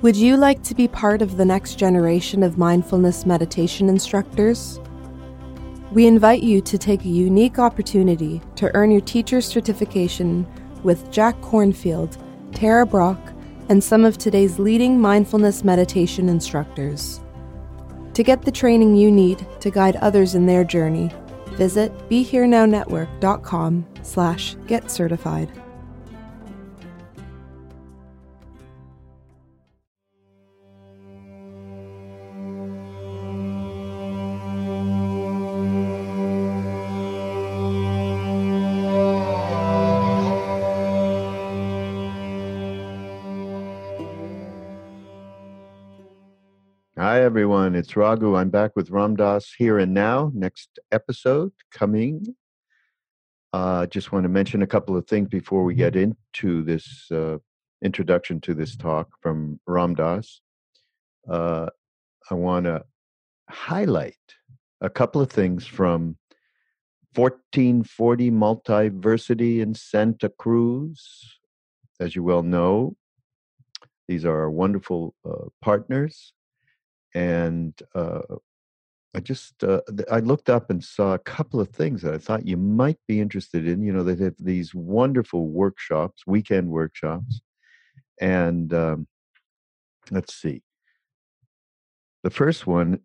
Would you like to be part of the next generation of mindfulness meditation instructors? We invite you to take a unique opportunity to earn your teacher's certification with Jack Kornfield, Tara Brach, and some of today's leading mindfulness meditation instructors. To get the training you need to guide others in their journey, visit BeHereNowNetwork.com slash get certified. Everyone. It's Raghu. I'm back with Ram Dass here and now. Next episode coming. I uh, just want to mention a couple of things before we get into this uh, introduction to this talk from Ram Dass. Uh, I want to highlight a couple of things from 1440 Multiversity in Santa Cruz. As you well know, these are our wonderful uh, partners and uh, I just uh, I looked up and saw a couple of things that I thought you might be interested in. You know, they have these wonderful workshops, weekend workshops, and um, let's see. The first one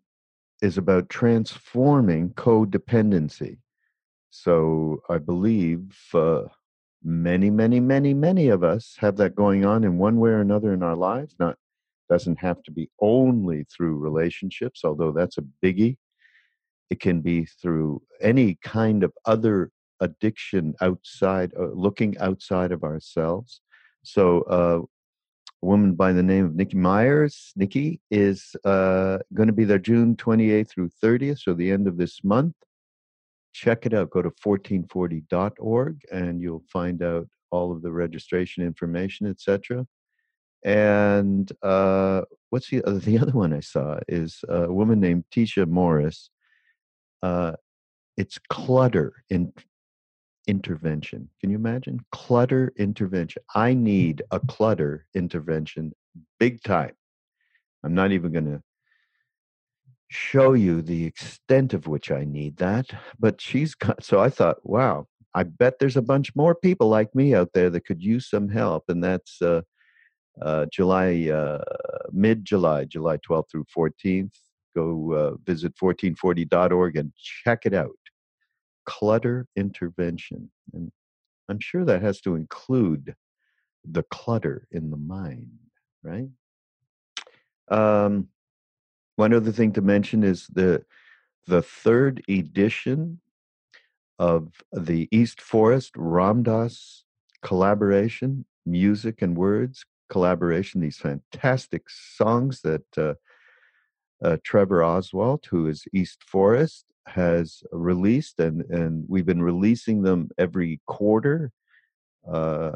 is about transforming codependency. So I believe uh, many, many, many, many of us have that going on in one way or another in our lives. Not doesn't have to be only through relationships, although that's a biggie. It can be through any kind of other addiction outside, uh, looking outside of ourselves. So, uh, a woman by the name of Nikki Myers, Nikki, is uh, going to be there June 28th through 30th, so the end of this month. Check it out. Go to 1440.org and you'll find out all of the registration information, etc. And uh, what's the other, the other one I saw is a woman named Tisha Morris. Uh, it's clutter in intervention. Can you imagine clutter intervention? I need a clutter intervention, big time. I'm not even going to show you the extent of which I need that, but she's got. So I thought, wow, I bet there's a bunch more people like me out there that could use some help, and that's. Uh, uh, July, uh, mid July, July 12th through 14th. Go uh, visit 1440.org and check it out. Clutter intervention. And I'm sure that has to include the clutter in the mind, right? Um, one other thing to mention is the the third edition of the East Forest Ram Dass collaboration, music and words collaboration, these fantastic songs that uh, uh, Trevor Oswalt, who is East Forest, has released, and and we've been releasing them every quarter. Uh,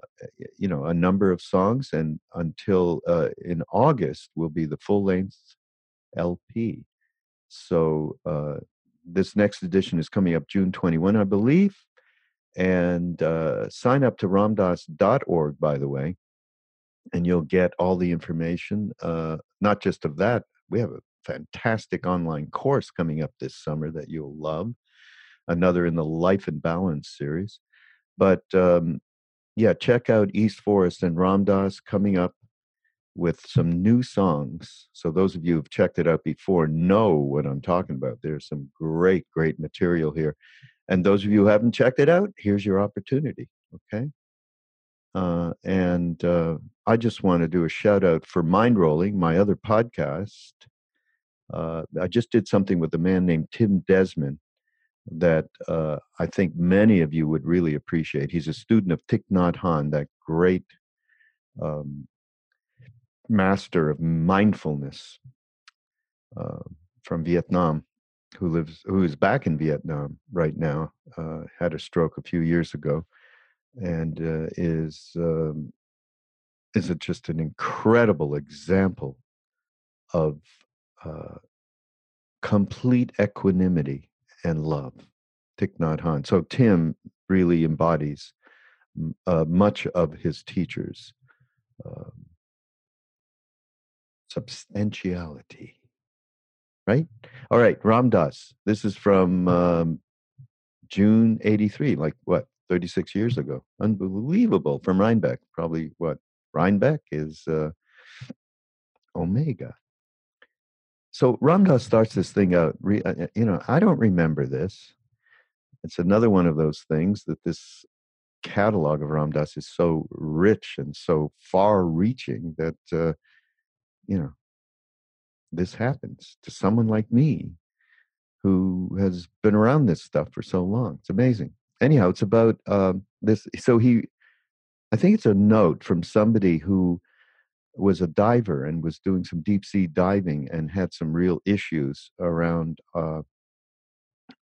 you know, a number of songs, and until uh, in August will be the full length LP. So uh, this next edition is coming up June 21, I believe. And uh, sign up to ramdass.org, by the way and you'll get all the information, uh, not just of that. We have a fantastic online course coming up this summer that you'll love, another in the Life and Balance series. But um, yeah, check out East Forest and Ram Dass coming up with some new songs. So those of you who've checked it out before know what I'm talking about. There's some great, great material here. And those of you who haven't checked it out, here's your opportunity. Okay. Uh, and uh, I just want to do a shout out for Mindrolling, my other podcast. Uh, I just did something with a man named Tim Desmond that uh, I think many of you would really appreciate. He's a student of Thich Nhat Hanh, that great um, master of mindfulness uh, from Vietnam, who lives, who is back in Vietnam right now. Uh, had a stroke a few years ago and uh, is um, is it just an incredible example of uh, complete equanimity and love. Thich Nhat Hanh. So Tim really embodies uh, much of his teachers. Um, substantiality. Right? All right, Ram Dass. This is from um, June 83, like what, 36 years ago. Unbelievable from Rhinebeck. Probably what? Rhinebeck is uh, Omega. So Ram Dass starts this thing out. Re, uh, you know, I don't remember this. It's another one of those things that this catalog of Ram Dass is so rich and so far-reaching that uh, you know this happens to someone like me who has been around this stuff for so long. It's amazing. Anyhow, it's about um, this. So he, I think it's a note from somebody who was a diver and was doing some deep sea diving and had some real issues around uh,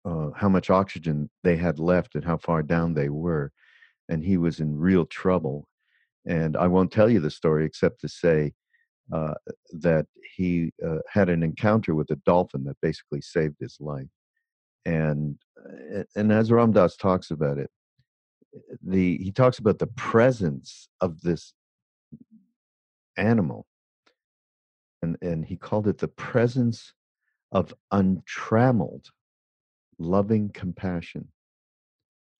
uh, how much oxygen they had left and how far down they were. And he was in real trouble. And I won't tell you the story except to say uh, that he uh, had an encounter with a dolphin that basically saved his life. And and as Ram Dass talks about it, the he talks about the presence of this animal, and and he called it the presence of untrammeled, loving compassion.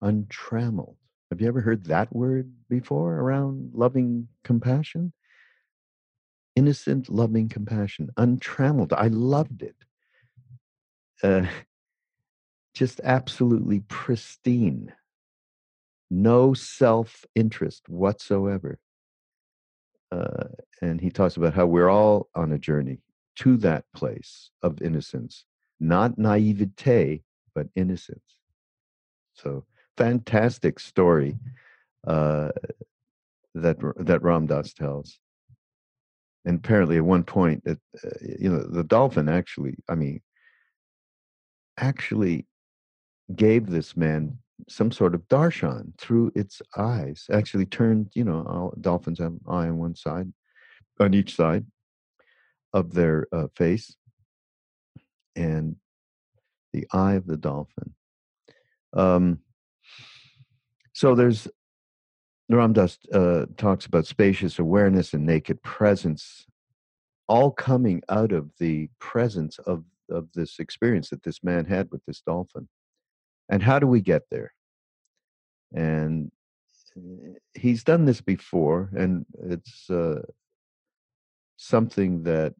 Untrammeled. Have you ever heard that word before around loving compassion? innocent, loving compassion, untrammeled. I loved it. Uh, just absolutely pristine. No self interest whatsoever. Uh, and he talks about how we're all on a journey to that place of innocence, not naivete, but innocence. So, fantastic story uh, that that Ram Dass tells and apparently at one point it, uh, you know the dolphin actually i mean actually gave this man some sort of darshan through its eyes actually turned you know dolphins have eye on one side on each side of their uh, face and the eye of the dolphin um, so there's Ram Dass uh, talks about spacious awareness and naked presence, all coming out of the presence of, of this experience that this man had with this dolphin. And how do we get there? And eh, he's done this before, and it's uh, something that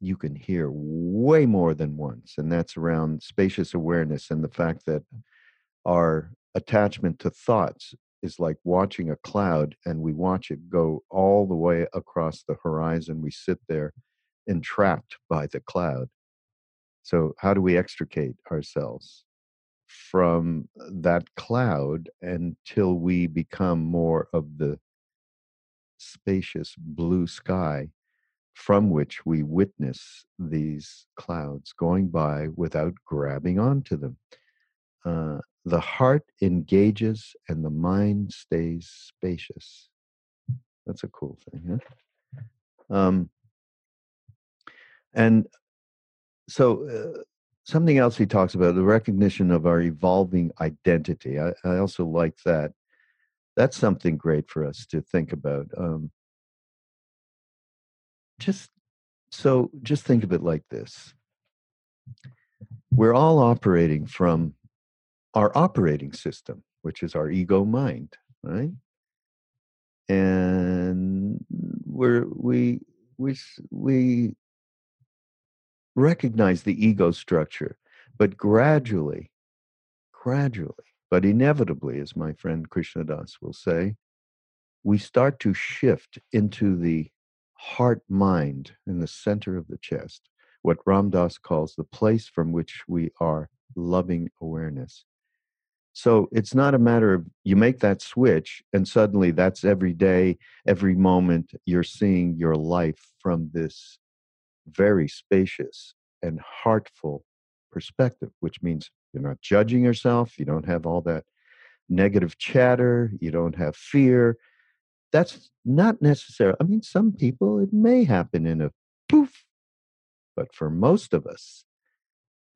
you can hear way more than once, and that's around spacious awareness and the fact that our attachment to thoughts is like watching a cloud and we watch it go all the way across the horizon. We sit there entrapped by the cloud. So, how do we extricate ourselves from that cloud until we become more of the spacious blue sky from which we witness these clouds going by without grabbing onto them? Uh, the heart engages and the mind stays spacious. That's a cool thing, huh? Um, and so, uh, something else he talks about the recognition of our evolving identity. I, I also like that. That's something great for us to think about. Um, just so, just think of it like this we're all operating from our operating system, which is our ego mind, right? And we're, we we we recognize the ego structure, but gradually, gradually, but inevitably, as my friend Krishna Das will say, we start to shift into the heart mind in the center of the chest, what Ram Dass calls the place from which we are loving awareness. So it's not a matter of you make that switch and suddenly that's every day, every moment you're seeing your life from this very spacious and heartful perspective, which means you're not judging yourself, you don't have all that negative chatter, you don't have fear. That's not necessary. I mean, some people it may happen in a poof, but for most of us,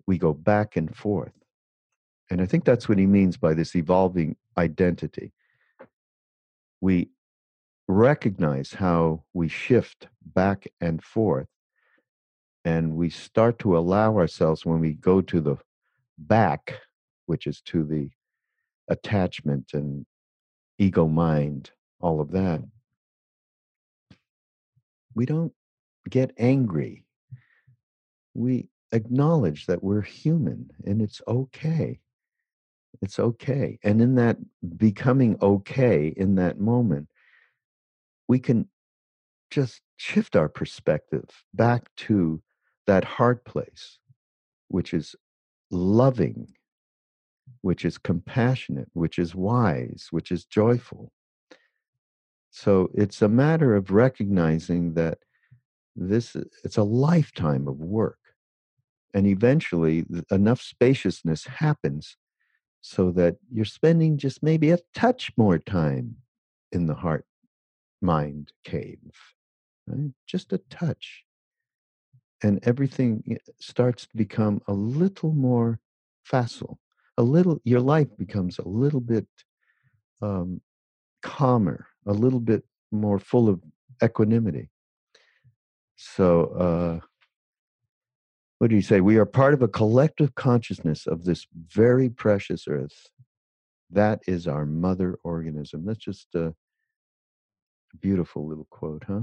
we go back and forth and I think that's what he means by this evolving identity. We recognize how we shift back and forth. And we start to allow ourselves when we go to the back, which is to the attachment and ego mind, all of that, we don't get angry. We acknowledge that we're human and it's okay. It's okay. And in that becoming okay in that moment, we can just shift our perspective back to that heart place, which is loving, which is compassionate, which is wise, which is joyful. So it's a matter of recognizing that this it's a lifetime of work. And eventually enough spaciousness happens so that you're spending just maybe a touch more time in the heart mind cave, right? Just a touch. And everything eh, starts to become a little more facile. A little, your life becomes a little bit um, calmer, a little bit more full of equanimity. So, uh, what do you say? We are part of a collective consciousness of this very precious earth. That is our mother organism. That's just a beautiful little quote, huh?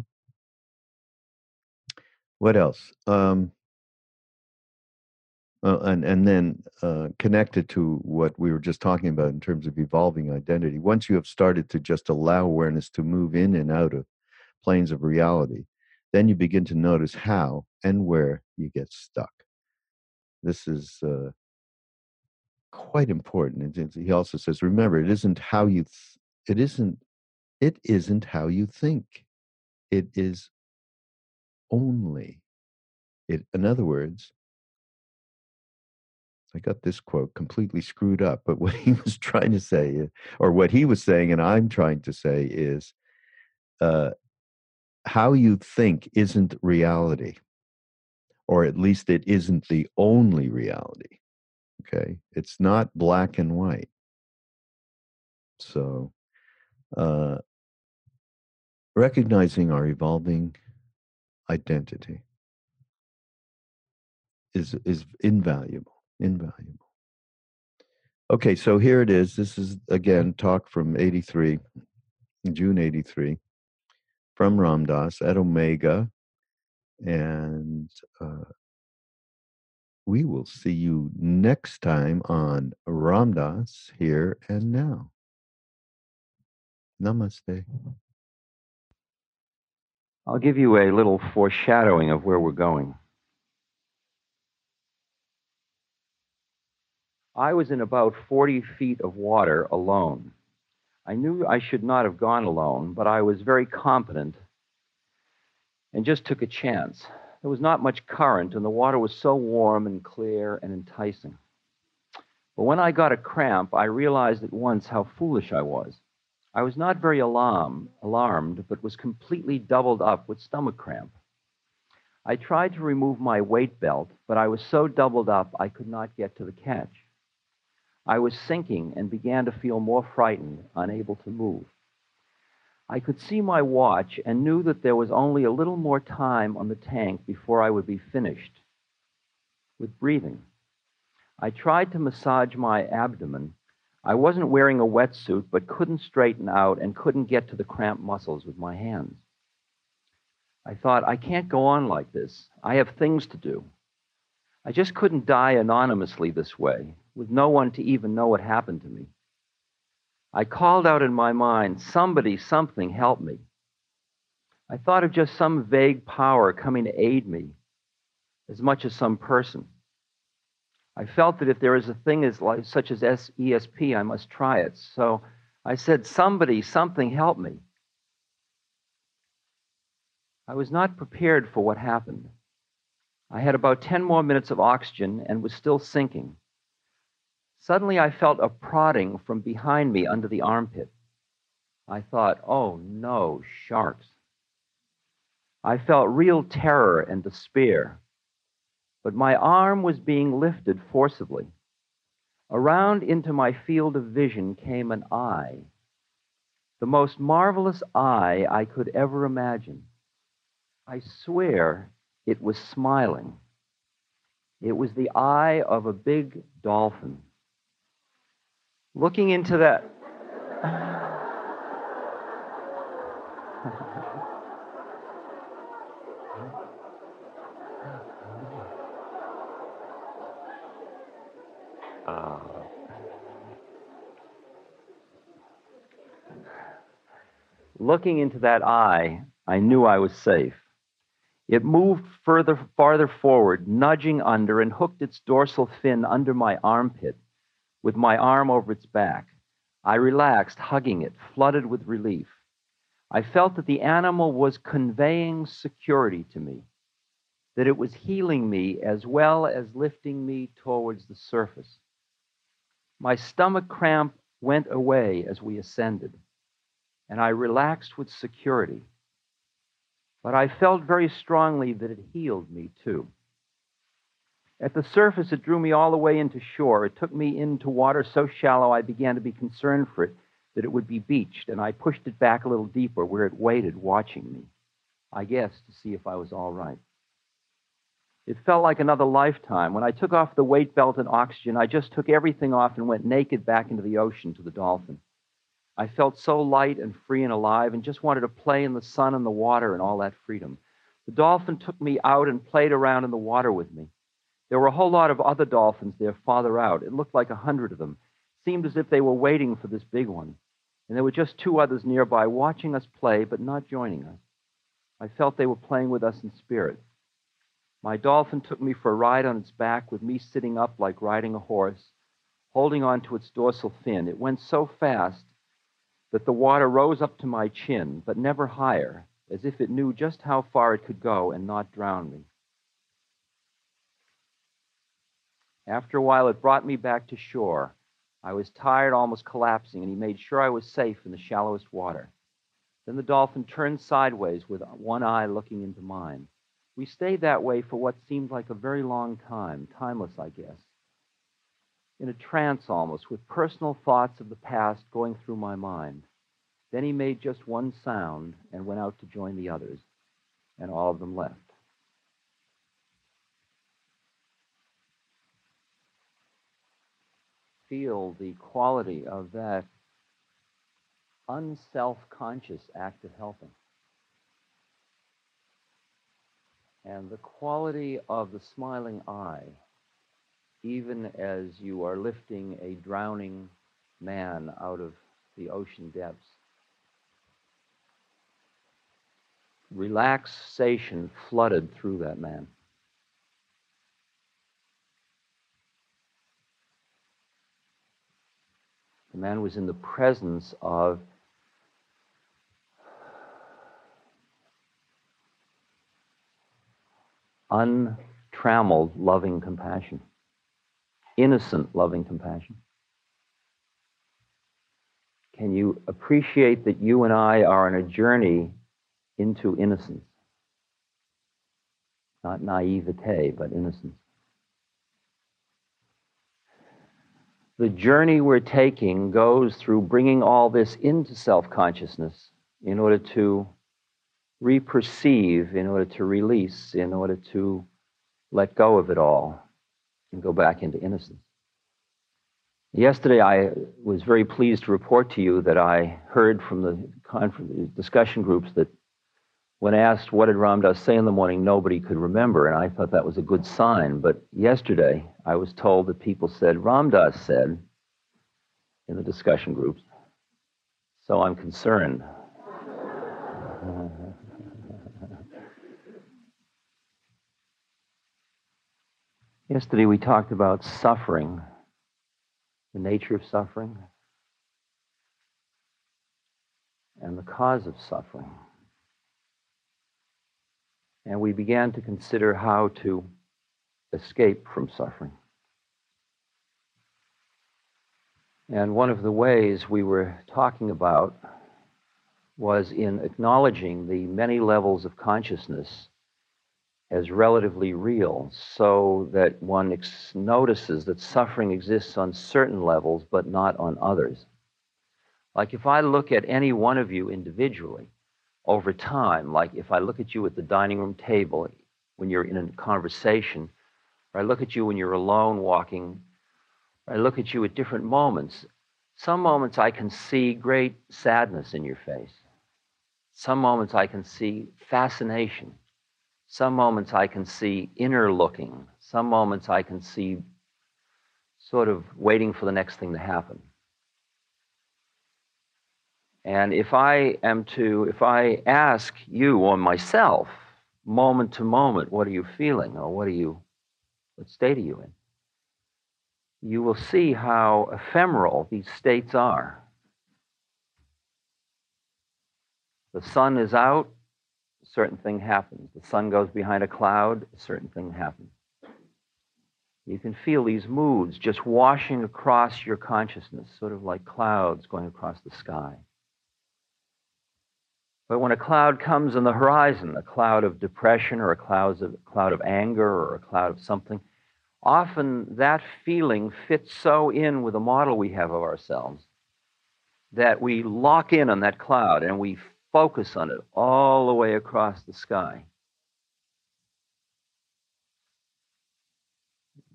What else? Um, uh, and and then uh, connected to what we were just talking about in terms of evolving identity. Once you have started to just allow awareness to move in and out of planes of reality, then you begin to notice how and where you get stuck. This is uh, quite important. he also says, remember, it isn't how you, th- it isn't, it isn't how you think. It is only. It, in other words, I got this quote completely screwed up, but what he was trying to say, or what he was saying, and I'm trying to say, is uh, how you think isn't reality, or at least it isn't the only reality. Okay, it's not black and white. So, uh, recognizing our evolving identity is is invaluable invaluable okay so here it is this is again talk from 83 june 83 from Ram Dass at Omega. And uh, we will see you next time on Ram Dass Here and Now. Namaste. I'll give you a little foreshadowing of where we're going. I was in about 40 feet of water alone. I knew I should not have gone alone, but I was very competent and just took a chance. There was not much current, and the water was so warm and clear and enticing. But when I got a cramp, I realized at once how foolish I was. I was not very alarm, alarmed, but was completely doubled up with stomach cramp. I tried to remove my weight belt, but I was so doubled up I could not get to the catch. I was sinking and began to feel more frightened, unable to move. I could see my watch and knew that there was only a little more time on the tank before I would be finished with breathing. I tried to massage my abdomen. I wasn't wearing a wetsuit, but couldn't straighten out and couldn't get to the cramped muscles with my hands. I thought, I can't go on like this. I have things to do. I just couldn't die anonymously this way with no one to even know what happened to me. I called out in my mind, Somebody, something, help me. I thought of just some vague power coming to aid me as much as some person. I felt that if there is a thing as like, such as ESP, I must try it. So I said, Somebody, something, help me. I was not prepared for what happened. I had about 10 more minutes of oxygen and was still sinking. Suddenly, I felt a prodding from behind me under the armpit. I thought, oh no, sharks. I felt real terror and despair, but my arm was being lifted forcibly. Around into my field of vision came an eye, the most marvelous eye I could ever imagine. I swear it was smiling. It was the eye of a big dolphin. Looking into that. uh, looking into that eye, I knew I was safe. It moved further, farther forward, nudging under, and hooked its dorsal fin under my armpit with my arm over its back. I relaxed, hugging it, flooded with relief. I felt that the animal was conveying security to me, that it was healing me as well as lifting me towards the surface. My stomach cramp went away as we ascended, and I relaxed with security. But I felt very strongly that it healed me too. At the surface, it drew me all the way into shore. It took me into water so shallow I began to be concerned for it that it would be beached, and I pushed it back a little deeper where it waited, watching me, I guess, to see if I was all right. It felt like another lifetime. When I took off the weight belt and oxygen, I just took everything off and went naked back into the ocean to the dolphin. I felt so light and free and alive and just wanted to play in the sun and the water and all that freedom. The dolphin took me out and played around in the water with me. There were a whole lot of other dolphins there farther out. It looked like a hundred of them. It seemed as if they were waiting for this big one. And there were just two others nearby watching us play, but not joining us. I felt they were playing with us in spirit. My dolphin took me for a ride on its back with me sitting up like riding a horse, holding on to its dorsal fin. It went so fast that the water rose up to my chin, but never higher, as if it knew just how far it could go and not drown me. After a while, it brought me back to shore. I was tired, almost collapsing, and he made sure I was safe in the shallowest water. Then the dolphin turned sideways with one eye looking into mine. We stayed that way for what seemed like a very long time, timeless, I guess. In a trance almost, with personal thoughts of the past going through my mind. Then he made just one sound and went out to join the others, and all of them left. Feel the quality of that unself conscious act of helping. And the quality of the smiling eye, even as you are lifting a drowning man out of the ocean depths. Relaxation flooded through that man. The man was in the presence of untrammeled loving compassion, innocent loving compassion. Can you appreciate that you and I are on a journey into innocence? Not naivete, but innocence. The journey we're taking goes through bringing all this into self consciousness in order to reperceive, in order to release, in order to let go of it all and go back into innocence. Yesterday, I was very pleased to report to you that I heard from the discussion groups that when asked what did Ram Dass say in the morning, nobody could remember, and I thought that was a good sign. But yesterday, I was told that people said Ram Dass said in the discussion groups, so I'm concerned. Yesterday we talked about suffering, the nature of suffering, and the cause of suffering. And we began to consider how to escape from suffering. And one of the ways we were talking about was in acknowledging the many levels of consciousness as relatively real so that one ex- notices that suffering exists on certain levels but not on others. Like if I look at any one of you individually, over time. Like if I look at you at the dining room table when you're in a conversation, or I look at you when you're alone walking, or I look at you at different moments. Some moments I can see great sadness in your face. Some moments I can see fascination. Some moments I can see inner looking. Some moments I can see sort of waiting for the next thing to happen. And if I am to, if I ask you or myself, moment to moment, what are you feeling or what are you, what state are you in? You will see how ephemeral these states are. The sun is out, certain thing happens. The sun goes behind a cloud, a certain thing happens. You can feel these moods just washing across your consciousness, sort of like clouds going across the sky. But when a cloud comes on the horizon, a cloud of depression or a cloud of, cloud of anger or a cloud of something, often that feeling fits so in with the model we have of ourselves that we lock in on that cloud and we focus on it all the way across the sky.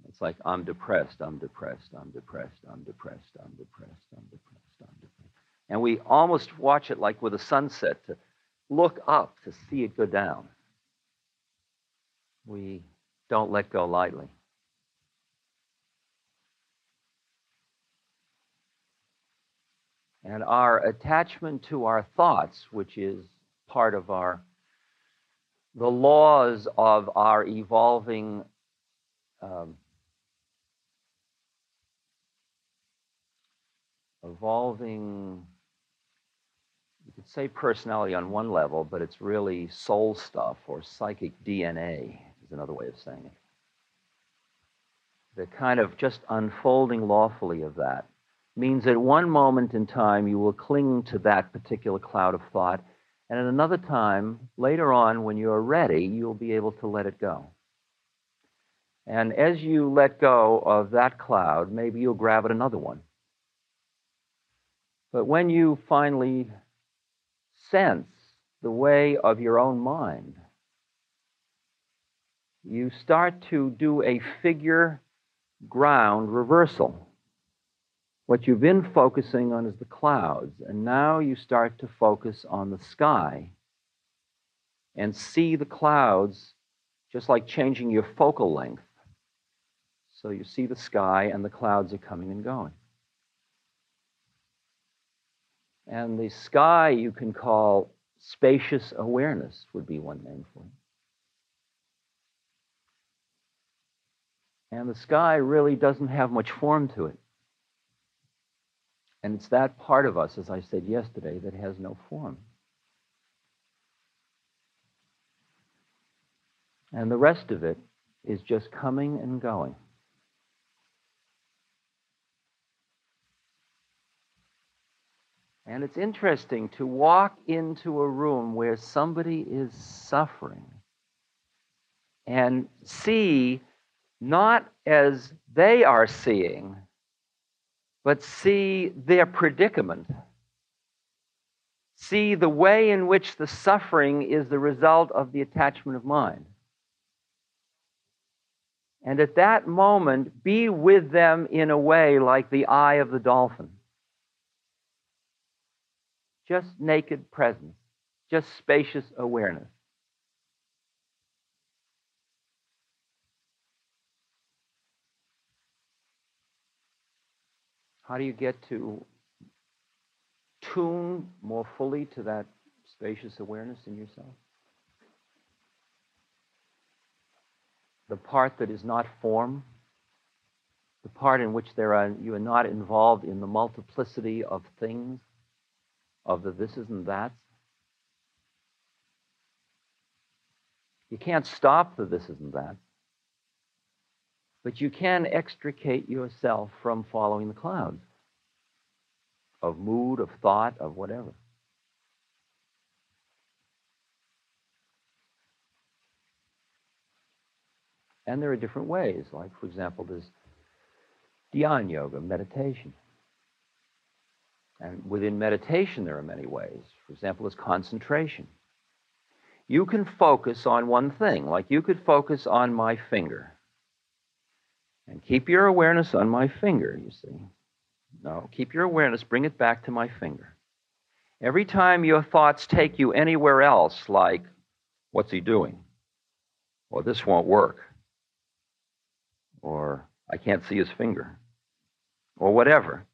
It's like, I'm depressed, I'm depressed, I'm depressed, I'm depressed, I'm depressed, I'm depressed, I'm depressed. And we almost watch it like with a sunset to look up to see it go down. We don't let go lightly. And our attachment to our thoughts, which is part of our the laws of our evolving um, evolving you could say personality on one level, but it's really soul stuff or psychic DNA, is another way of saying it. The kind of just unfolding lawfully of that means at one moment in time you will cling to that particular cloud of thought, and at another time, later on, when you're ready, you'll be able to let it go. And as you let go of that cloud, maybe you'll grab at another one. But when you finally sense the way of your own mind, you start to do a figure ground reversal. What you've been focusing on is the clouds, and now you start to focus on the sky and see the clouds just like changing your focal length. So you see the sky, and the clouds are coming and going. And the sky you can call spacious awareness, would be one name for it. And the sky really doesn't have much form to it. And it's that part of us, as I said yesterday, that has no form. And the rest of it is just coming and going. And it's interesting to walk into a room where somebody is suffering and see not as they are seeing, but see their predicament. See the way in which the suffering is the result of the attachment of mind. And at that moment, be with them in a way like the eye of the dolphin just naked presence, just spacious awareness. How do you get to tune more fully to that spacious awareness in yourself? The part that is not form, the part in which there are, you are not involved in the multiplicity of things of the thises and that's. You can't stop the thises and that's. But you can extricate yourself from following the clouds of mood, of thought, of whatever. And there are different ways. Like, for example, there's Dhyan Yoga, meditation. And within meditation, there are many ways. for example, there's concentration. You can focus on one thing, like you could focus on my finger. And keep your awareness on my finger, you see. No, keep your awareness, bring it back to my finger. Every time your thoughts take you anywhere else, like, what's he doing? Or this won't work. Or I can't see his finger. Or whatever.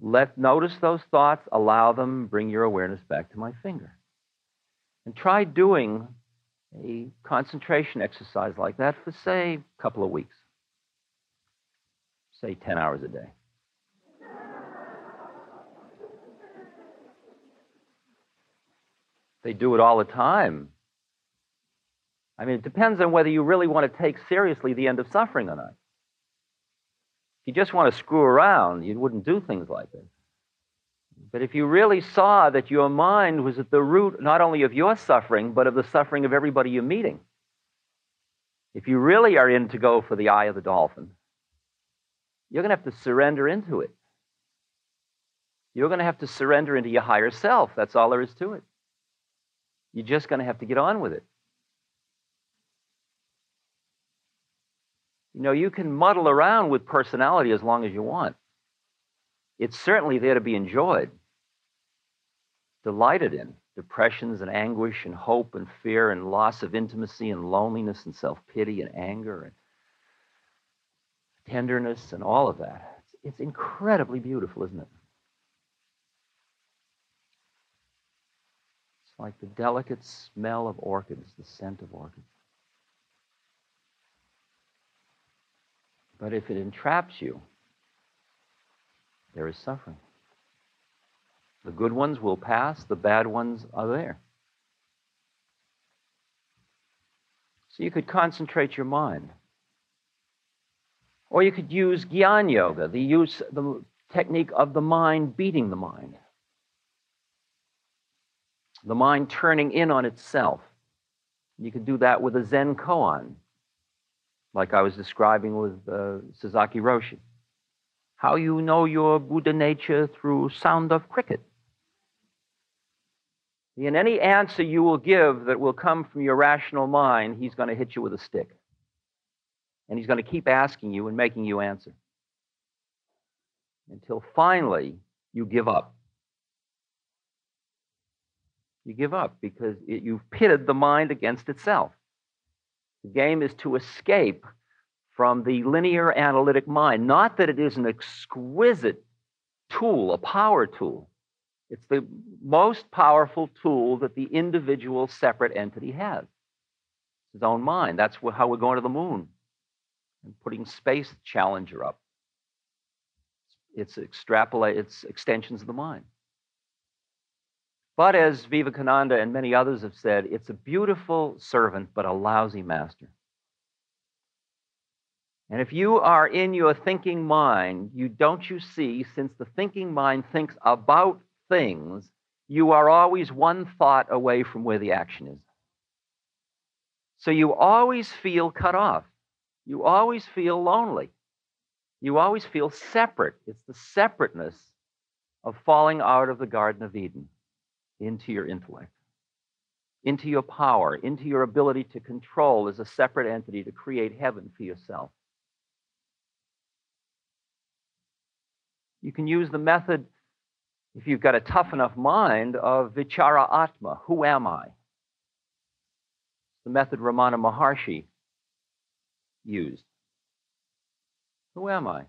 Let notice those thoughts, allow them, bring your awareness back to my finger. And try doing a concentration exercise like that for, say, a couple of weeks. Say 10 hours a day. They do it all the time. I mean, it depends on whether you really want to take seriously the end of suffering or not. If you just want to screw around, you wouldn't do things like this. But if you really saw that your mind was at the root not only of your suffering, but of the suffering of everybody you're meeting, if you really are in to go for the eye of the dolphin, you're going to have to surrender into it. You're going to have to surrender into your higher self. That's all there is to it. You're just going to have to get on with it. You know, you can muddle around with personality as long as you want. It's certainly there to be enjoyed, delighted in. Depressions and anguish and hope and fear and loss of intimacy and loneliness and self pity and anger and tenderness and all of that. It's, incredibly beautiful, isn't it? It's like the delicate smell of orchids, the scent of orchids. But if it entraps you, there is suffering. The good ones will pass, the bad ones are there. So you could concentrate your mind. Or you could use Gyan Yoga, the use the technique of the mind beating the mind. The mind turning in on itself. You could do that with a Zen koan like I was describing with uh, Roshi. How you know your Buddha nature through sound of cricket. In any answer you will give that will come from your rational mind, he's going to hit you with a stick. And he's going to keep asking you and making you answer. Until finally you give up. You give up because it, you've pitted the mind against itself. The game is to escape from the linear analytic mind. Not that it is an exquisite tool, a power tool. It's the most powerful tool that the individual separate entity has. His own mind. That's how we're going to the moon and putting Space Challenger up. It's extrapolate, it's extensions of the mind. But as Vivekananda and many others have said, it's a beautiful servant, but a lousy master. And if you are in your thinking mind, you don't you see, since the thinking mind thinks about things, you are always one thought away from where the action is. So you always feel cut off. You always feel lonely. You always feel separate. It's the separateness of falling out of the Garden of Eden into your intellect, into your power, into your ability to control as a separate entity to create heaven for yourself. You can use the method, if you've got a tough enough mind, of vichara atma. Who am I? The method Ramana Maharshi used. Who am I?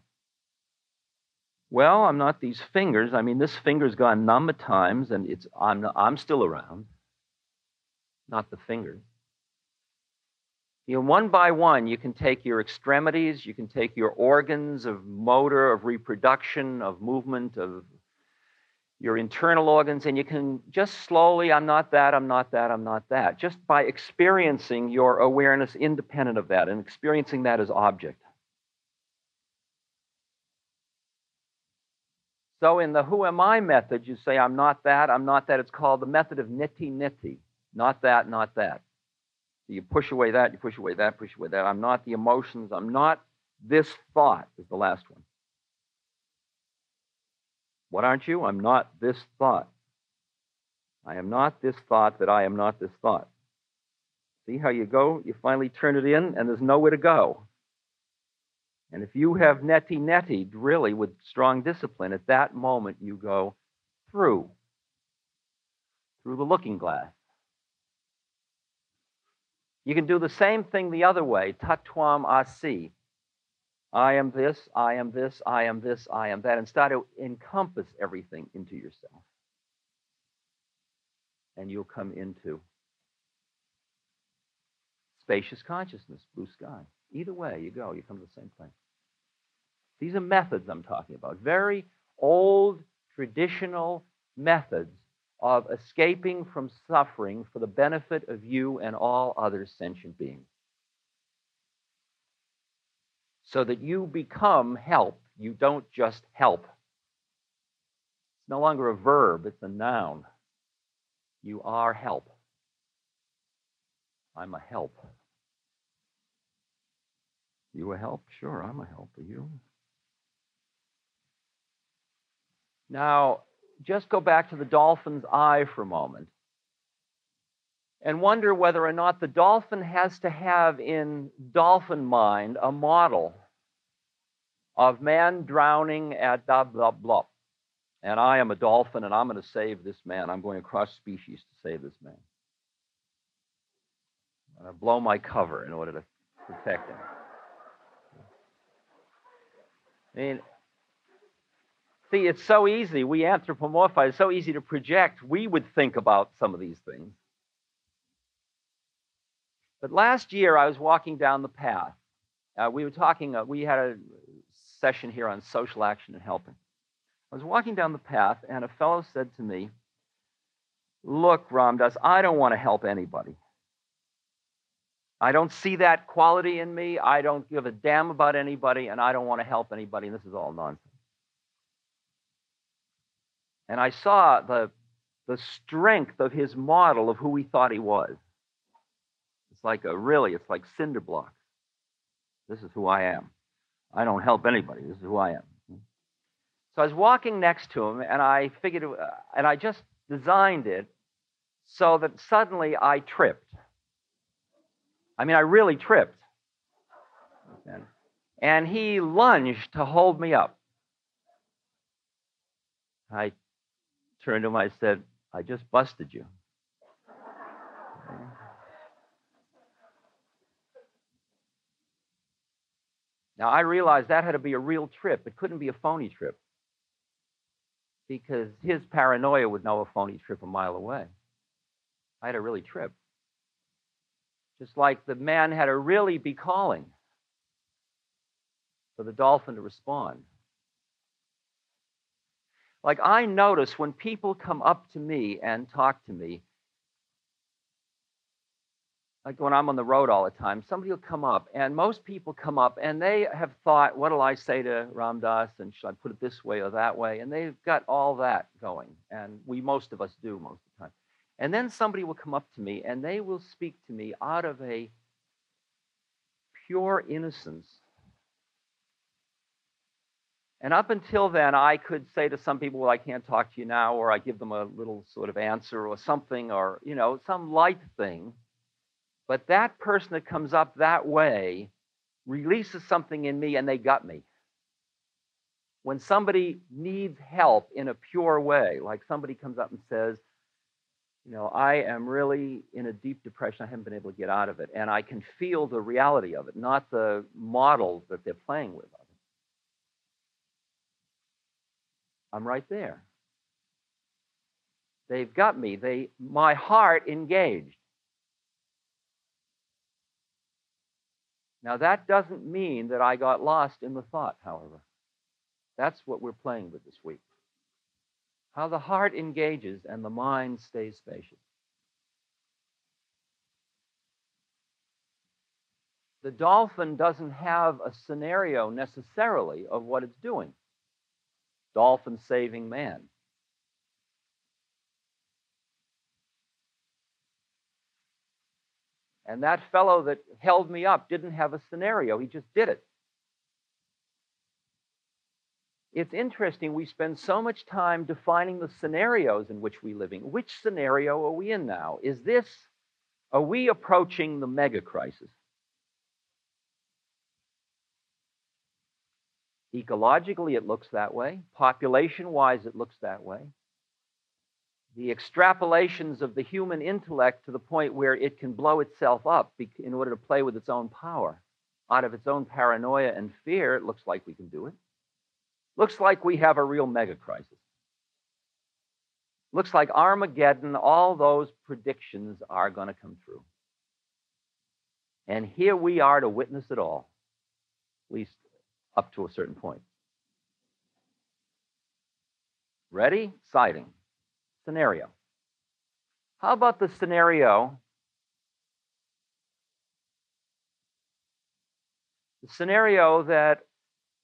Well, I'm not these fingers. I mean, this finger's gone numb at times, and it's I'm I'm still around. Not the fingers. You know, one by one, you can take your extremities, you can take your organs of motor, of reproduction, of movement, of your internal organs, and you can just slowly, I'm not that, I'm not that, I'm not that, just by experiencing your awareness independent of that and experiencing that as object. So in the who am I method, you say, I'm not that, I'm not that. It's called the method of neti neti. Not that, not that. So you push away that, you push away that, push away that. I'm not the emotions. I'm not this thought, is the last one. What aren't you? I'm not this thought. I am not this thought that I am not this thought. See how you go? You finally turn it in, and there's nowhere to go. And if you have neti neti, really with strong discipline, at that moment you go through, through the looking glass. You can do the same thing the other way, tatwam asi. I am this, I am this, I am this, I am that, and start to encompass everything into yourself. And you'll come into spacious consciousness, blue sky. Either way you go, you come to the same place. These are methods I'm talking about. Very old, traditional methods of escaping from suffering for the benefit of you and all other sentient beings. So that you become help. You don't just help. It's no longer a verb, it's a noun. You are help. I'm a help. You a help? Sure, I'm a help. Are you? Now, just go back to the dolphin's eye for a moment and wonder whether or not the dolphin has to have in dolphin mind a model of man drowning at blah, blah, blah. And I am a dolphin and I'm going to save this man. I'm going across species to save this man. I'm going to blow my cover in order to protect him. I mean, see, it's so easy. We anthropomorphize. It's so easy to project. We would think about some of these things. But last year, I was walking down the path. Uh, we were talking, uh, we had a session here on social action and helping. I was walking down the path, and a fellow said to me, Look, Ram Dass, I don't want to help anybody. I don't see that quality in me. I don't give a damn about anybody, and I don't want to help anybody. And this is all nonsense. And I saw the, the strength of his model of who he thought he was. It's like a really, it's like cinder blocks. This is who I am. I don't help anybody. This is who I am. So I was walking next to him, and I figured, uh, and I just designed it so that suddenly I tripped. I mean, I really tripped. And, and he lunged to hold me up. I turned to him, I said, I just busted you. Now, I realized that had to be a real trip. It couldn't be a phony trip because his paranoia would know a phony trip a mile away. I had to really trip. Just like the man had to really be calling for the dolphin to respond. Like I notice when people come up to me and talk to me, like when I'm on the road all the time, somebody will come up, and most people come up and they have thought, what'll I say to Ram Dass? And should I put it this way or that way? And they've got all that going. And we, most of us do most of the time. And then somebody will come up to me and they will speak to me out of a pure innocence. And up until then, I could say to some people, well, I can't talk to you now, or I give them a little sort of answer or something, or, you know, some light thing. But that person that comes up that way releases something in me and they got me. When somebody needs help in a pure way, like somebody comes up and says, you know, I am really in a deep depression. I haven't been able to get out of it. And I can feel the reality of it, not the model that they're playing with. I'm right there. They've got me. They, my heart engaged. Now, that doesn't mean that I got lost in the thought, however. That's what we're playing with this week how the heart engages and the mind stays spacious. The dolphin doesn't have a scenario necessarily of what it's doing. Dolphin saving man. And that fellow that held me up didn't have a scenario, he just did it. it's interesting, we spend so much time defining the scenarios in which we're living. Which scenario are we in now? Is this, are we approaching the mega crisis? Ecologically, it looks that way. Population wise, it looks that way. The extrapolations of the human intellect to the point where it can blow itself up in order to play with its own power out of its own paranoia and fear, it looks like we can do it. Looks like we have a real mega crisis. Looks like Armageddon, all those predictions are going to come true. And here we are to witness it all, at least up to a certain point. Ready? Sighting. Scenario. How about the scenario? The scenario that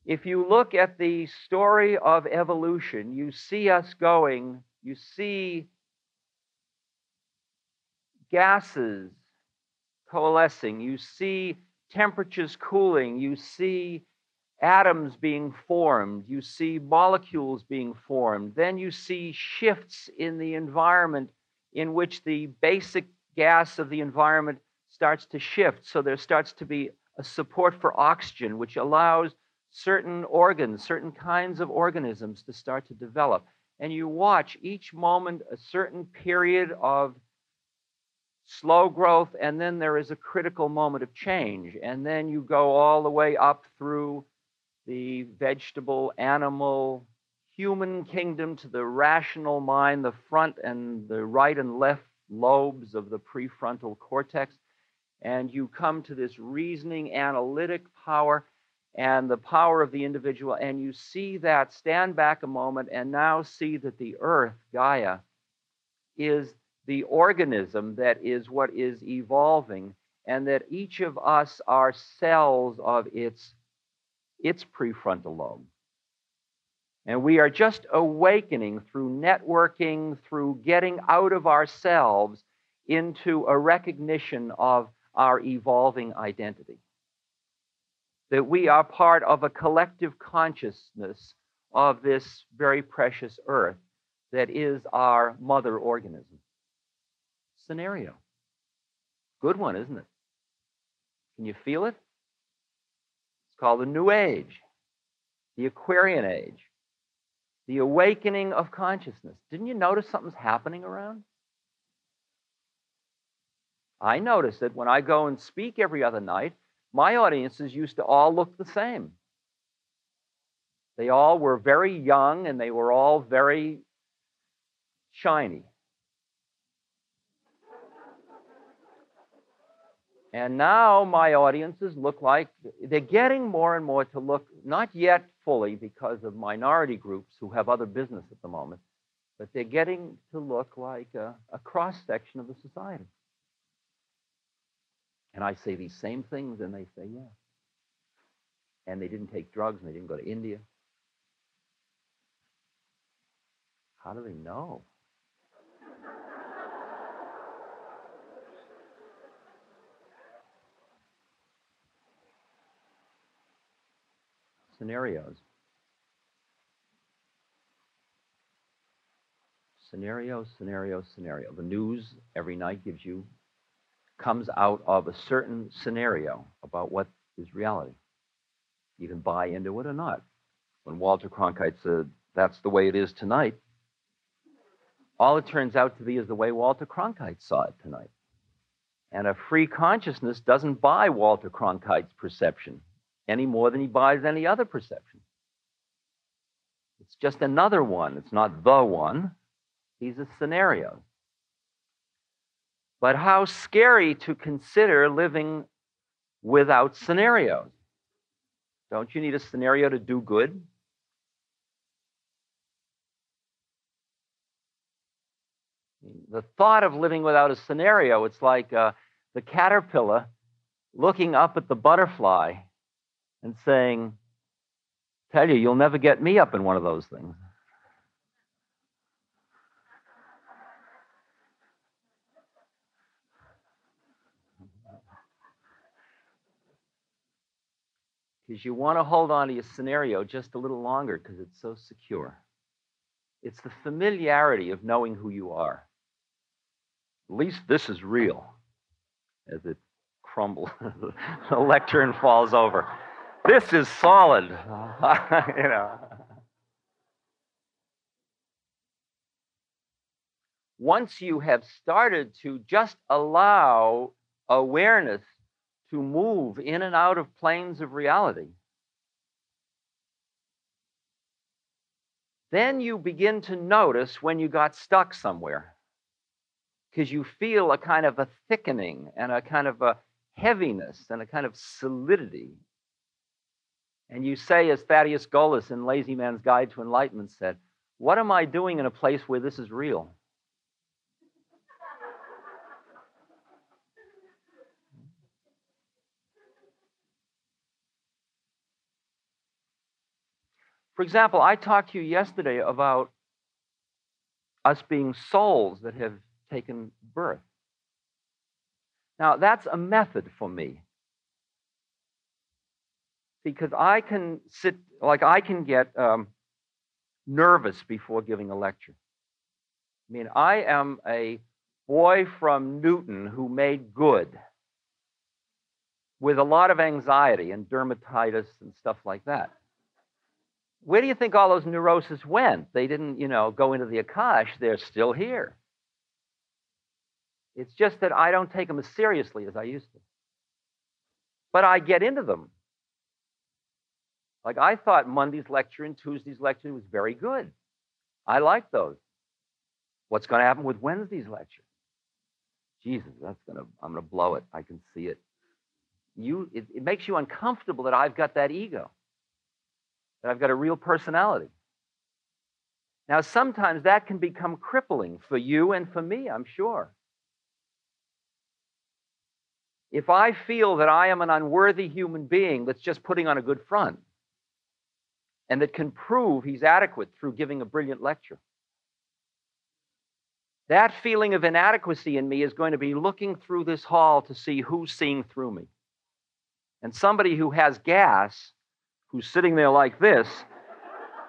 if you look at the story of evolution, you see us going, you see gases coalescing, you see temperatures cooling, you see atoms being formed, you see molecules being formed, then you see shifts in the environment in which the basic gas of the environment starts to shift. So there starts to be a support for oxygen, which allows certain organs, certain kinds of organisms to start to develop. And you watch each moment a certain period of slow growth, and then there is a critical moment of change. And then you go all the way up through the vegetable, animal, human kingdom to the rational mind, the front and the right and left lobes of the prefrontal cortex. And you come to this reasoning, analytic power and the power of the individual. And you see that, stand back a moment, and now see that the earth, Gaia, is the organism that is what is evolving, and that each of us are cells of its its prefrontal lobe. And we are just awakening through networking, through getting out of ourselves into a recognition of our evolving identity. That we are part of a collective consciousness of this very precious earth that is our mother organism. Scenario. Good one, isn't it? Can you feel it? Called the New Age, the Aquarian Age, the awakening of consciousness. Didn't you notice something's happening around? I notice that when I go and speak every other night, my audiences used to all look the same. They all were very young and they were all very shiny. And now my audiences look like they're getting more and more to look, not yet fully because of minority groups who have other business at the moment, but they're getting to look like a, a cross section of the society. And I say these same things, and they say, yeah. And they didn't take drugs, and they didn't go to India. How do they know? Scenarios. Scenario, scenario, scenario. The news every night gives you, comes out of a certain scenario about what is reality. You can buy into it or not. When Walter Cronkite said, that's the way it is tonight, all it turns out to be is the way Walter Cronkite saw it tonight. And a free consciousness doesn't buy Walter Cronkite's perception any more than he buys any other perception. It's just another one. It's not the one. He's a scenario. But how scary to consider living without scenarios. Don't you need a scenario to do good? The thought of living without a scenario, it's like uh, the caterpillar looking up at the butterfly and saying, Tell you, you'll never get me up in one of those things. because you want to hold on to your scenario just a little longer because it's so secure. It's the familiarity of knowing who you are. At least this is real as it crumbles. the lectern falls over. This is solid. you know. Once you have started to just allow awareness to move in and out of planes of reality, then you begin to notice when you got stuck somewhere because you feel a kind of a thickening and a kind of a heaviness and a kind of solidity. And you say, as Thaddeus Golas in Lazy Man's Guide to Enlightenment said, What am I doing in a place where this is real? For example, I talked to you yesterday about us being souls that have taken birth. Now, that's a method for me. Because I can sit, like, I can get um, nervous before giving a lecture. I mean, I am a boy from Newton who made good with a lot of anxiety and dermatitis and stuff like that. Where do you think all those neuroses went? They didn't, you know, go into the Akash. They're still here. It's just that I don't take them as seriously as I used to. But I get into them. Like I thought Monday's lecture and Tuesday's lecture was very good. I like those. What's going to happen with Wednesday's lecture? Jesus, that's gonna I'm gonna blow it. I can see it. You it, it makes you uncomfortable that I've got that ego that I've got a real personality. Now, sometimes that can become crippling for you and for me, I'm sure. If I feel that I am an unworthy human being that's just putting on a good front and that can prove he's adequate through giving a brilliant lecture, that feeling of inadequacy in me is going to be looking through this hall to see who's seeing through me. And somebody who has gas who's sitting there like this,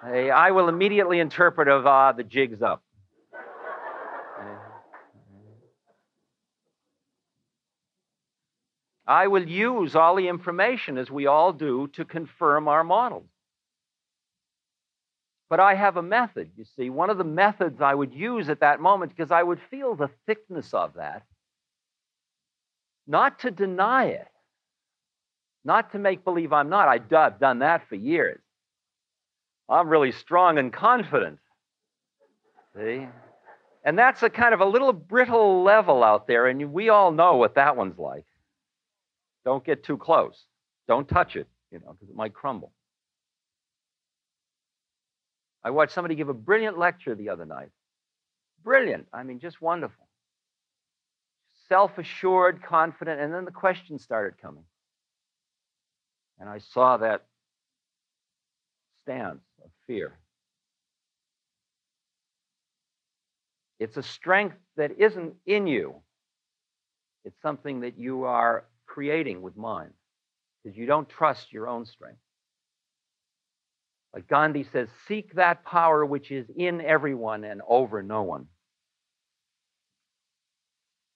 I will immediately interpret of uh, the jig's up. I will use all the information, as we all do, to confirm our models. But I have a method, you see. One of the methods I would use at that moment, because I would feel the thickness of that, not to deny it, not to make believe I'm not. I've done that for years. I'm really strong and confident. See? And that's a kind of a little brittle level out there, and we all know what that one's like. Don't get too close. Don't touch it, you know, because it might crumble. I watched somebody give a brilliant lecture the other night. Brilliant. I mean, just wonderful. Self assured, confident, and then the questions started coming. And I saw that stance of fear. It's a strength that isn't in you. It's something that you are creating with mind because you don't trust your own strength. Like Gandhi says, seek that power which is in everyone and over no one.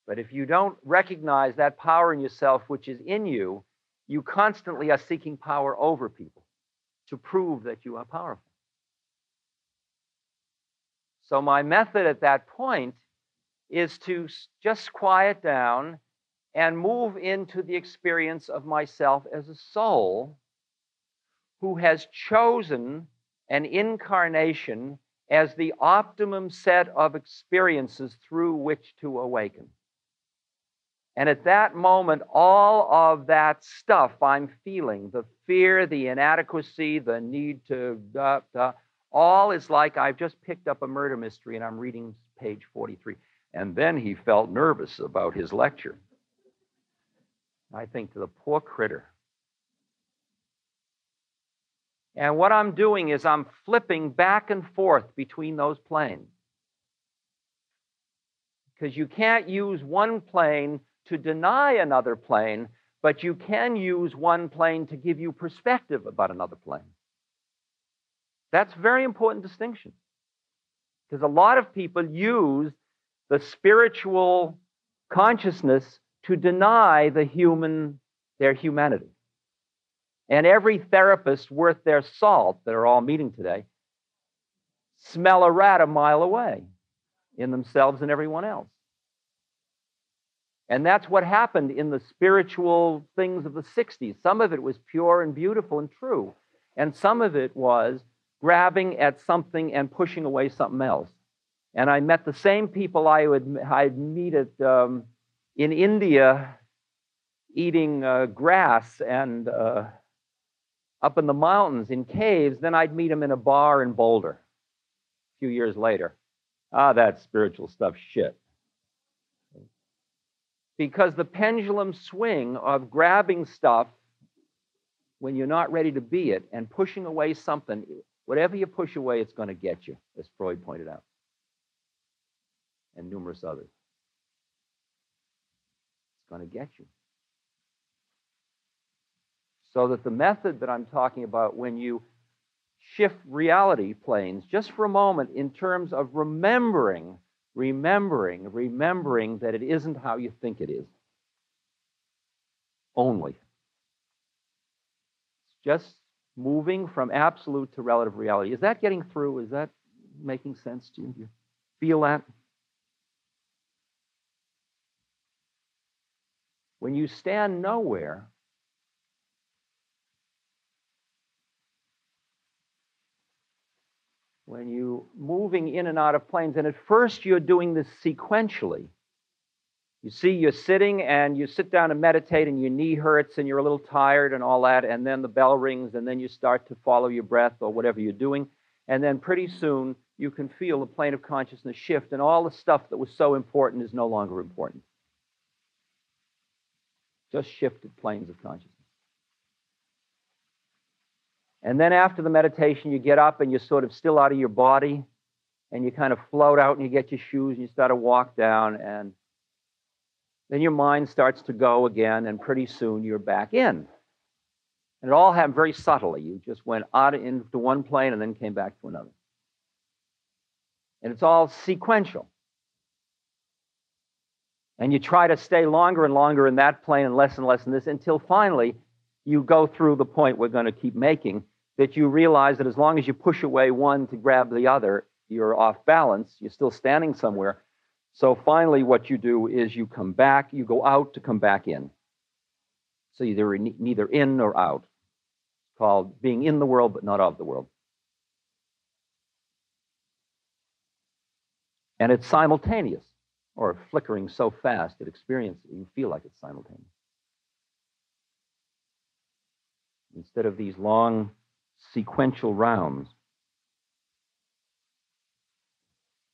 But if you don't recognize that power in yourself which is in you, you constantly are seeking power over people to prove that you are powerful. So, my method at that point is to just quiet down and move into the experience of myself as a soul who has chosen an incarnation as the optimum set of experiences through which to awaken. And at that moment, all of that stuff I'm feeling the fear, the inadequacy, the need to, da, da, all is like I've just picked up a murder mystery and I'm reading page 43. And then he felt nervous about his lecture. I think to the poor critter. And what I'm doing is I'm flipping back and forth between those planes. Because you can't use one plane to deny another plane, but you can use one plane to give you perspective about another plane. That's a very important distinction. Because a lot of people use the spiritual consciousness to deny the human their humanity. And every therapist worth their salt that are all meeting today smell a rat a mile away in themselves and everyone else. And that's what happened in the spiritual things of the 60s. Some of it was pure and beautiful and true, and some of it was grabbing at something and pushing away something else. And I met the same people I would I'd meet at, um, in India eating uh, grass and uh, up in the mountains in caves. Then I'd meet him in a bar in Boulder a few years later. Ah, that spiritual stuff shit. Because the pendulum swing of grabbing stuff when you're not ready to be it and pushing away something, whatever you push away, it's going to get you, as Freud pointed out, and numerous others. It's going to get you. So that the method that I'm talking about when you shift reality planes just for a moment in terms of remembering, remembering, remembering that it isn't how you think it is. Only. It's just moving from absolute to relative reality. Is that getting through? Is that making sense to you? Do you feel that? When you stand nowhere, when you're moving in and out of planes, and at first you're doing this sequentially. You see, you're sitting and you sit down and meditate, and your knee hurts and you're a little tired and all that, and then the bell rings, and then you start to follow your breath or whatever you're doing. And then pretty soon you can feel the plane of consciousness shift, and all the stuff that was so important is no longer important. Just shifted planes of consciousness. And then after the meditation, you get up and you're sort of still out of your body and you kind of float out and you get your shoes and you start to walk down and then your mind starts to go again and pretty soon you're back in. And it all happened very subtly. You just went out into one plane and then came back to another. And it's all sequential. And you try to stay longer and longer in that plane and less and less in this until finally you go through the point we're going to keep making that you realize that as long as you push away one to grab the other, you're off balance, you're still standing somewhere. So finally, what you do is you come back, you go out to come back in. So you're neither in nor out. It's called being in the world but not of the world. And it's simultaneous, or flickering so fast that experience you feel like it's simultaneous. Instead of these long sequential rounds.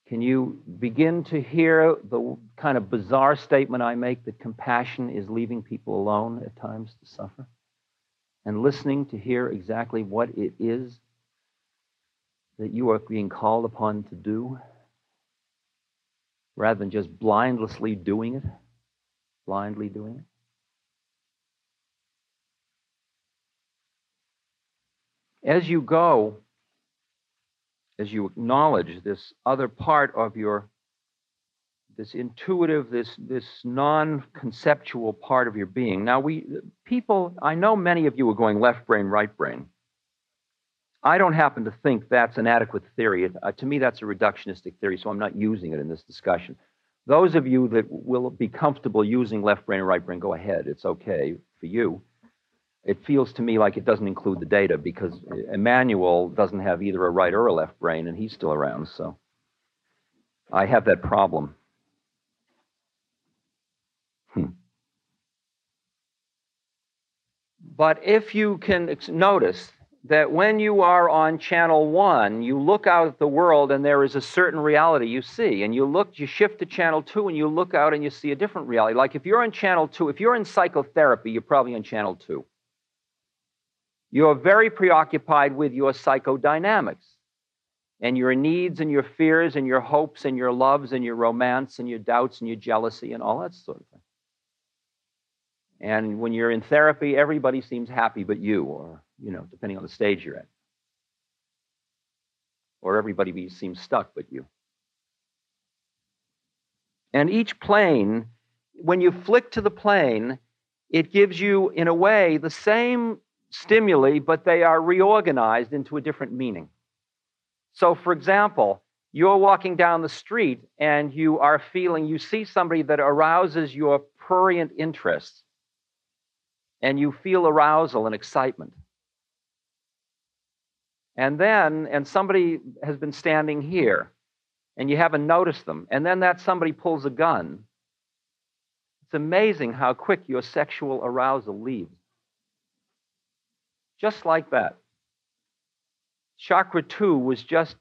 Can you begin to hear the kind of bizarre statement I make that compassion is leaving people alone at times to suffer? And listening to hear exactly what it is that you are being called upon to do rather than just blindlessly doing it, blindly doing it. As you go, as you acknowledge this other part of your this intuitive this this non-conceptual part of your being. Now we people i know many of you are going left brain right brain. I don't happen to think that's an adequate theory. Uh, to me that's a reductionistic theory so i'm not using it in this discussion. Those of you that will be comfortable using left brain and right brain go ahead. It's okay for you it feels to me like it doesn't include the data because Emmanuel doesn't have either a right or a left brain, and he's still around. So I have that problem. Hmm. But if you can notice that when you are on channel one, you look out at the world and there is a certain reality you see. And you look, you shift to channel two and you look out and you see a different reality. Like if you're on channel two, if you're in psychotherapy, you're probably on channel two. You're very preoccupied with your psychodynamics and your needs and your fears and your hopes and your loves and your romance and your doubts and your jealousy and all that sort of thing. And when you're in therapy, everybody seems happy but you, or, you know, depending on the stage you're at. Or everybody seems stuck but you. And each plane, when you flick to the plane, it gives you, in a way, the same stimuli, but they are reorganized into a different meaning. So, for example, you're walking down the street and you are feeling, you see somebody that arouses your prurient interest, and you feel arousal and excitement. And then, and somebody has been standing here, and you haven't noticed them, and then that somebody pulls a gun. It's amazing how quick your sexual arousal leaves. Just like that. Chakra 2 was just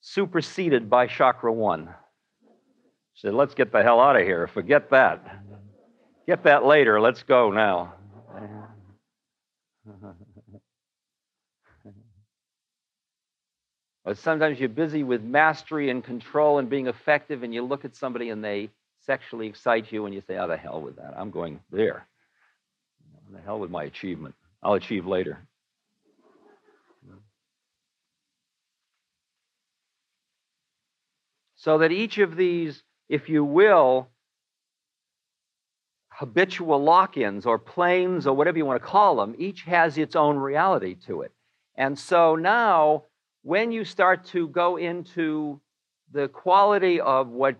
superseded by chakra 1. Said, let's get the hell out of here. Forget that. Get that later. Let's go now. Sometimes you're busy with mastery and control and being effective, and you look at somebody and they sexually excite you, and you say, Oh, the hell with that. I'm going there. The hell with my achievement. I'll achieve later. So that each of these, if you will, habitual lock ins or planes or whatever you want to call them, each has its own reality to it. And so now, when you start to go into the quality of what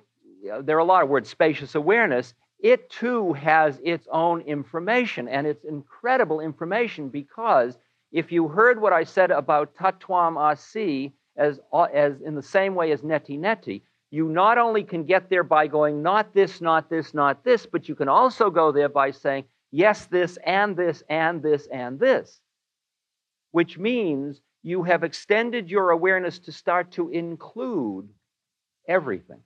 there are a lot of words, spacious awareness, it too has its own information, and it's incredible information because if you heard what I said about Tatwam Asi as, as in the same way as Neti Neti, you not only can get there by going not this, not this, not this, but you can also go there by saying yes, this, and this, and this, and this, which means you have extended your awareness to start to include everything.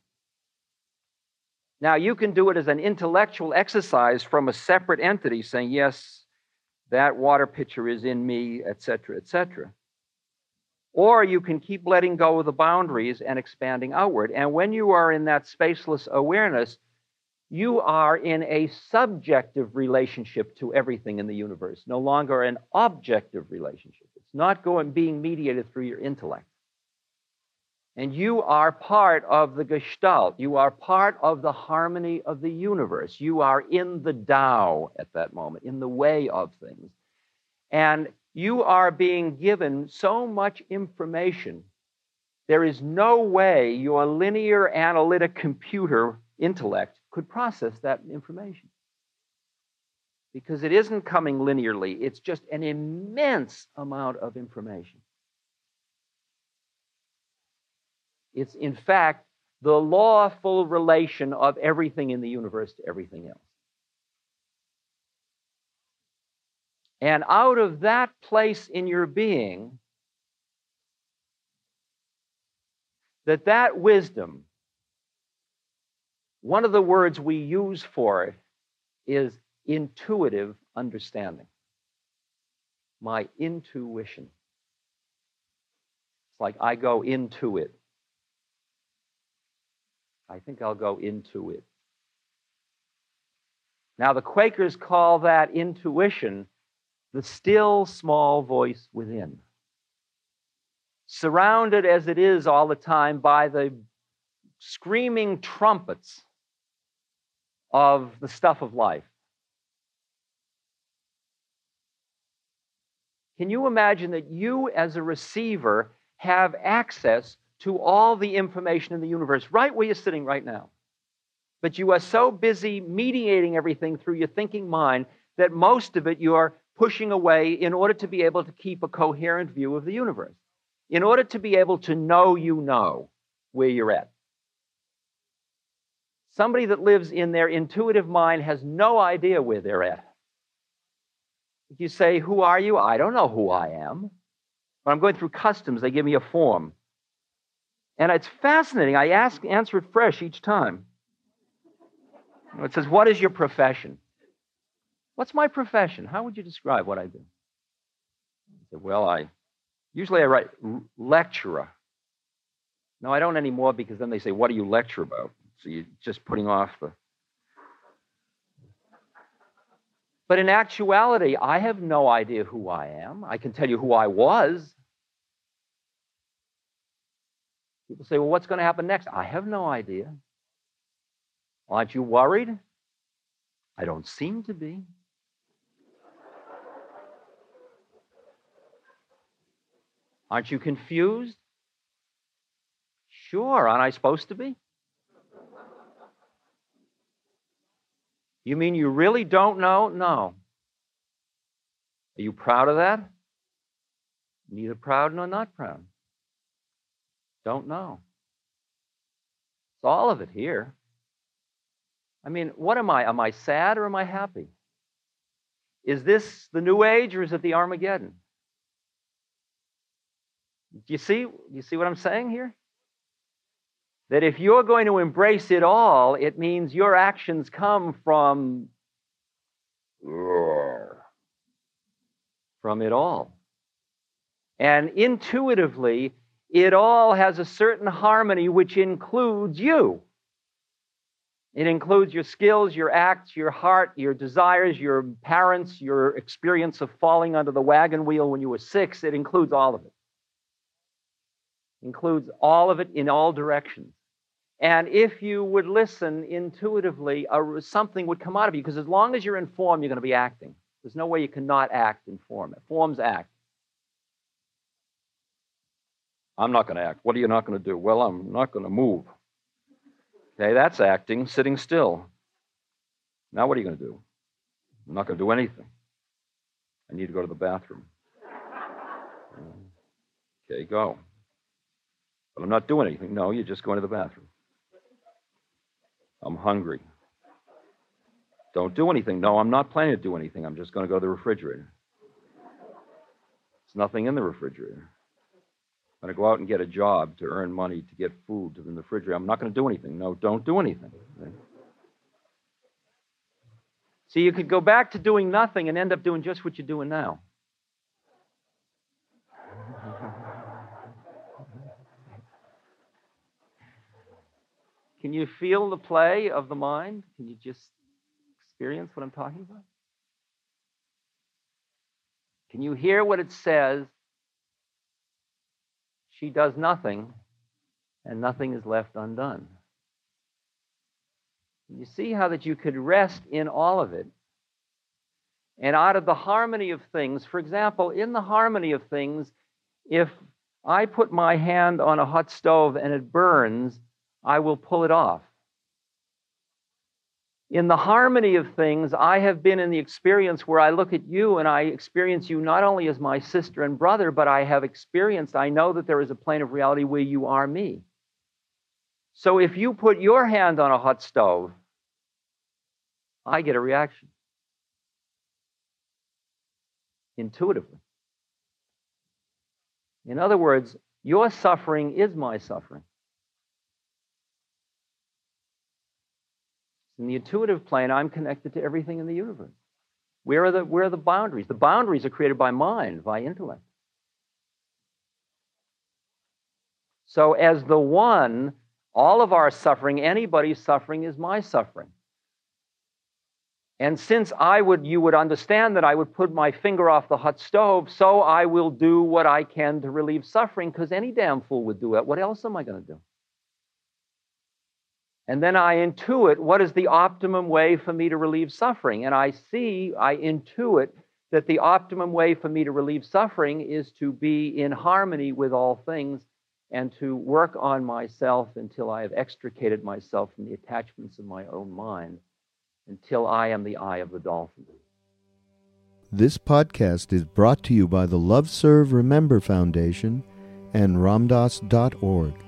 Now, you can do it as an intellectual exercise from a separate entity, saying, yes, that water pitcher is in me, etc., etc. Or you can keep letting go of the boundaries and expanding outward. And when you are in that spaceless awareness, you are in a subjective relationship to everything in the universe, no longer an objective relationship. It's not going being mediated through your intellect. And you are part of the gestalt. You are part of the harmony of the universe. You are in the Tao at that moment, in the way of things. And you are being given so much information. There is no way your linear analytic computer intellect could process that information. Because it isn't coming linearly, it's just an immense amount of information. It's, in fact, the lawful relation of everything in the universe to everything else. And out of that place in your being, that that wisdom, one of the words we use for it is intuitive understanding. My intuition. It's like I go into it. I think I'll go into it. Now, the Quakers call that intuition the still small voice within. Surrounded as it is all the time by the screaming trumpets of the stuff of life. Can you imagine that you, as a receiver, have access to all the information in the universe right where you're sitting right now. But you are so busy mediating everything through your thinking mind that most of it you are pushing away in order to be able to keep a coherent view of the universe, in order to be able to know you know where you're at. Somebody that lives in their intuitive mind has no idea where they're at. If you say, Who are you? I don't know who I am. When I'm going through customs, they give me a form. And it's fascinating. I ask, answer it fresh each time. It says, What is your profession? What's my profession? How would you describe what I do? I said, Well, I usually I write lecturer. No, I don't anymore because then they say, What do you lecture about? So you're just putting off the. But in actuality, I have no idea who I am. I can tell you who I was. People say, well, what's going to happen next? I have no idea. Aren't you worried? I don't seem to be. Aren't you confused? Sure, aren't I supposed to be? You mean you really don't know? No. Are you proud of that? Neither proud nor not proud. Don't know. It's all of it here. I mean, what am I? Am I sad or am I happy? Is this the new age or is it the Armageddon? Do you see? Do you see what I'm saying here? That if you're going to embrace it all, it means your actions come from from it all. And intuitively, it all has a certain harmony which includes you. It includes your skills, your acts, your heart, your desires, your parents, your experience of falling under the wagon wheel when you were six. It includes all of it. Includes all of it in all directions. And if you would listen intuitively, something would come out of you because as long as you're in form, you're going to be acting. There's no way you cannot act in form. Forms act. I'm not going to act. What are you not going to do? Well, I'm not going to move. Okay, that's acting, sitting still. Now, what are you going to do? I'm not going to do anything. I need to go to the bathroom. Okay, go. But I'm not doing anything. No, you're just going to the bathroom. I'm hungry. Don't do anything. No, I'm not planning to do anything. I'm just going to go to the refrigerator. There's nothing in the refrigerator. I'm going to go out and get a job to earn money to get food to the refrigerator. I'm not going to do anything. No, don't do anything. See, you could go back to doing nothing and end up doing just what you're doing now. Can you feel the play of the mind? Can you just experience what I'm talking about? Can you hear what it says? She does nothing, and nothing is left undone. You see how that you could rest in all of it. And out of the harmony of things, for example, in the harmony of things, if I put my hand on a hot stove and it burns, I will pull it off. In the harmony of things, I have been in the experience where I look at you and I experience you not only as my sister and brother, but I have experienced, I know that there is a plane of reality where you are me. So if you put your hand on a hot stove, I get a reaction intuitively. In other words, your suffering is my suffering. In the intuitive plane, I'm connected to everything in the universe. Where are the, where are the boundaries? The boundaries are created by mind, by intellect. So, as the one, all of our suffering, anybody's suffering, is my suffering. And since I would, you would understand that I would put my finger off the hot stove, so I will do what I can to relieve suffering, because any damn fool would do it. What else am I going to do? And then I intuit what is the optimum way for me to relieve suffering. And I see, I intuit that the optimum way for me to relieve suffering is to be in harmony with all things and to work on myself until I have extricated myself from the attachments of my own mind, until I am the eye of the dolphin. This podcast is brought to you by the Love Serve Remember Foundation and Ramdass.org.